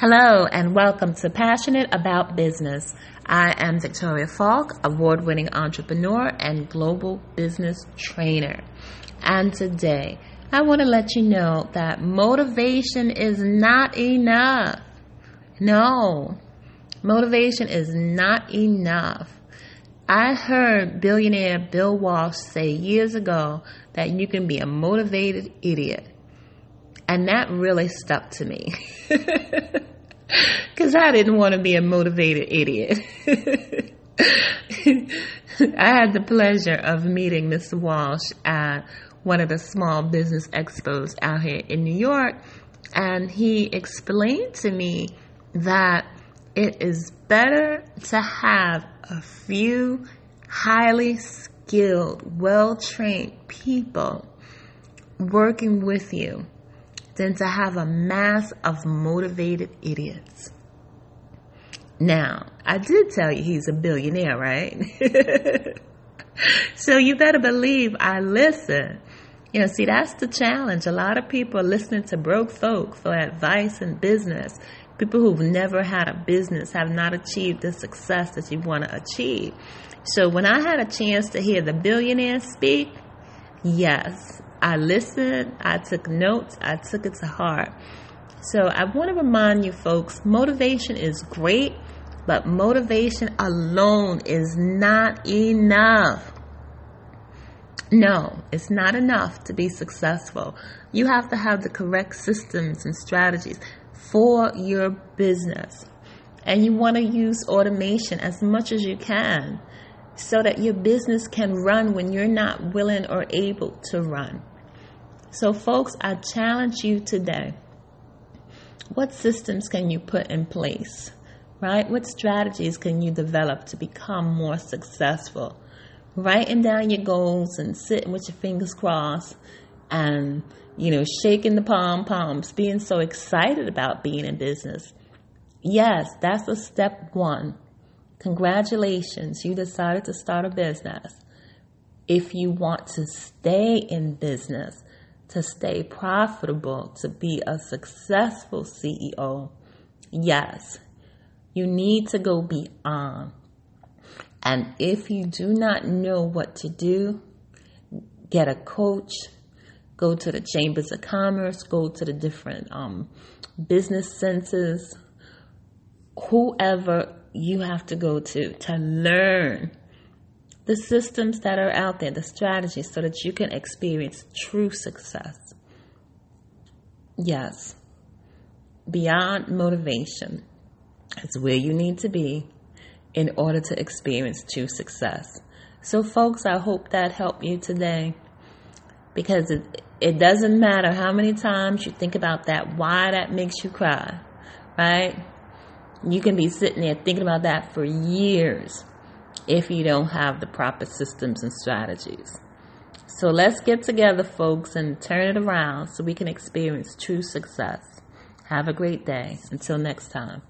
Hello and welcome to Passionate About Business. I am Victoria Falk, award winning entrepreneur and global business trainer. And today, I want to let you know that motivation is not enough. No, motivation is not enough. I heard billionaire Bill Walsh say years ago that you can be a motivated idiot. And that really stuck to me. Because I didn't want to be a motivated idiot. I had the pleasure of meeting Mr. Walsh at one of the small business expos out here in New York. And he explained to me that it is better to have a few highly skilled, well trained people working with you than to have a mass of motivated idiots. Now, I did tell you he's a billionaire, right? so you better believe I listen. You know, see, that's the challenge. A lot of people are listening to broke folk for advice in business. People who've never had a business have not achieved the success that you want to achieve. So when I had a chance to hear the billionaire speak, yes, I listened, I took notes, I took it to heart. So I want to remind you folks motivation is great, but motivation alone is not enough. No, it's not enough to be successful. You have to have the correct systems and strategies for your business. And you want to use automation as much as you can so that your business can run when you're not willing or able to run. So, folks, I challenge you today. What systems can you put in place? Right? What strategies can you develop to become more successful? Writing down your goals and sitting with your fingers crossed and, you know, shaking the palm palms, being so excited about being in business. Yes, that's a step one. Congratulations, you decided to start a business. If you want to stay in business, to stay profitable, to be a successful CEO, yes, you need to go beyond. And if you do not know what to do, get a coach, go to the chambers of commerce, go to the different um, business centers, whoever you have to go to to learn the systems that are out there, the strategies, so that you can experience true success. Yes, beyond motivation is where you need to be in order to experience true success. So, folks, I hope that helped you today because it, it doesn't matter how many times you think about that, why that makes you cry, right? You can be sitting there thinking about that for years if you don't have the proper systems and strategies. So let's get together, folks, and turn it around so we can experience true success. Have a great day. Until next time.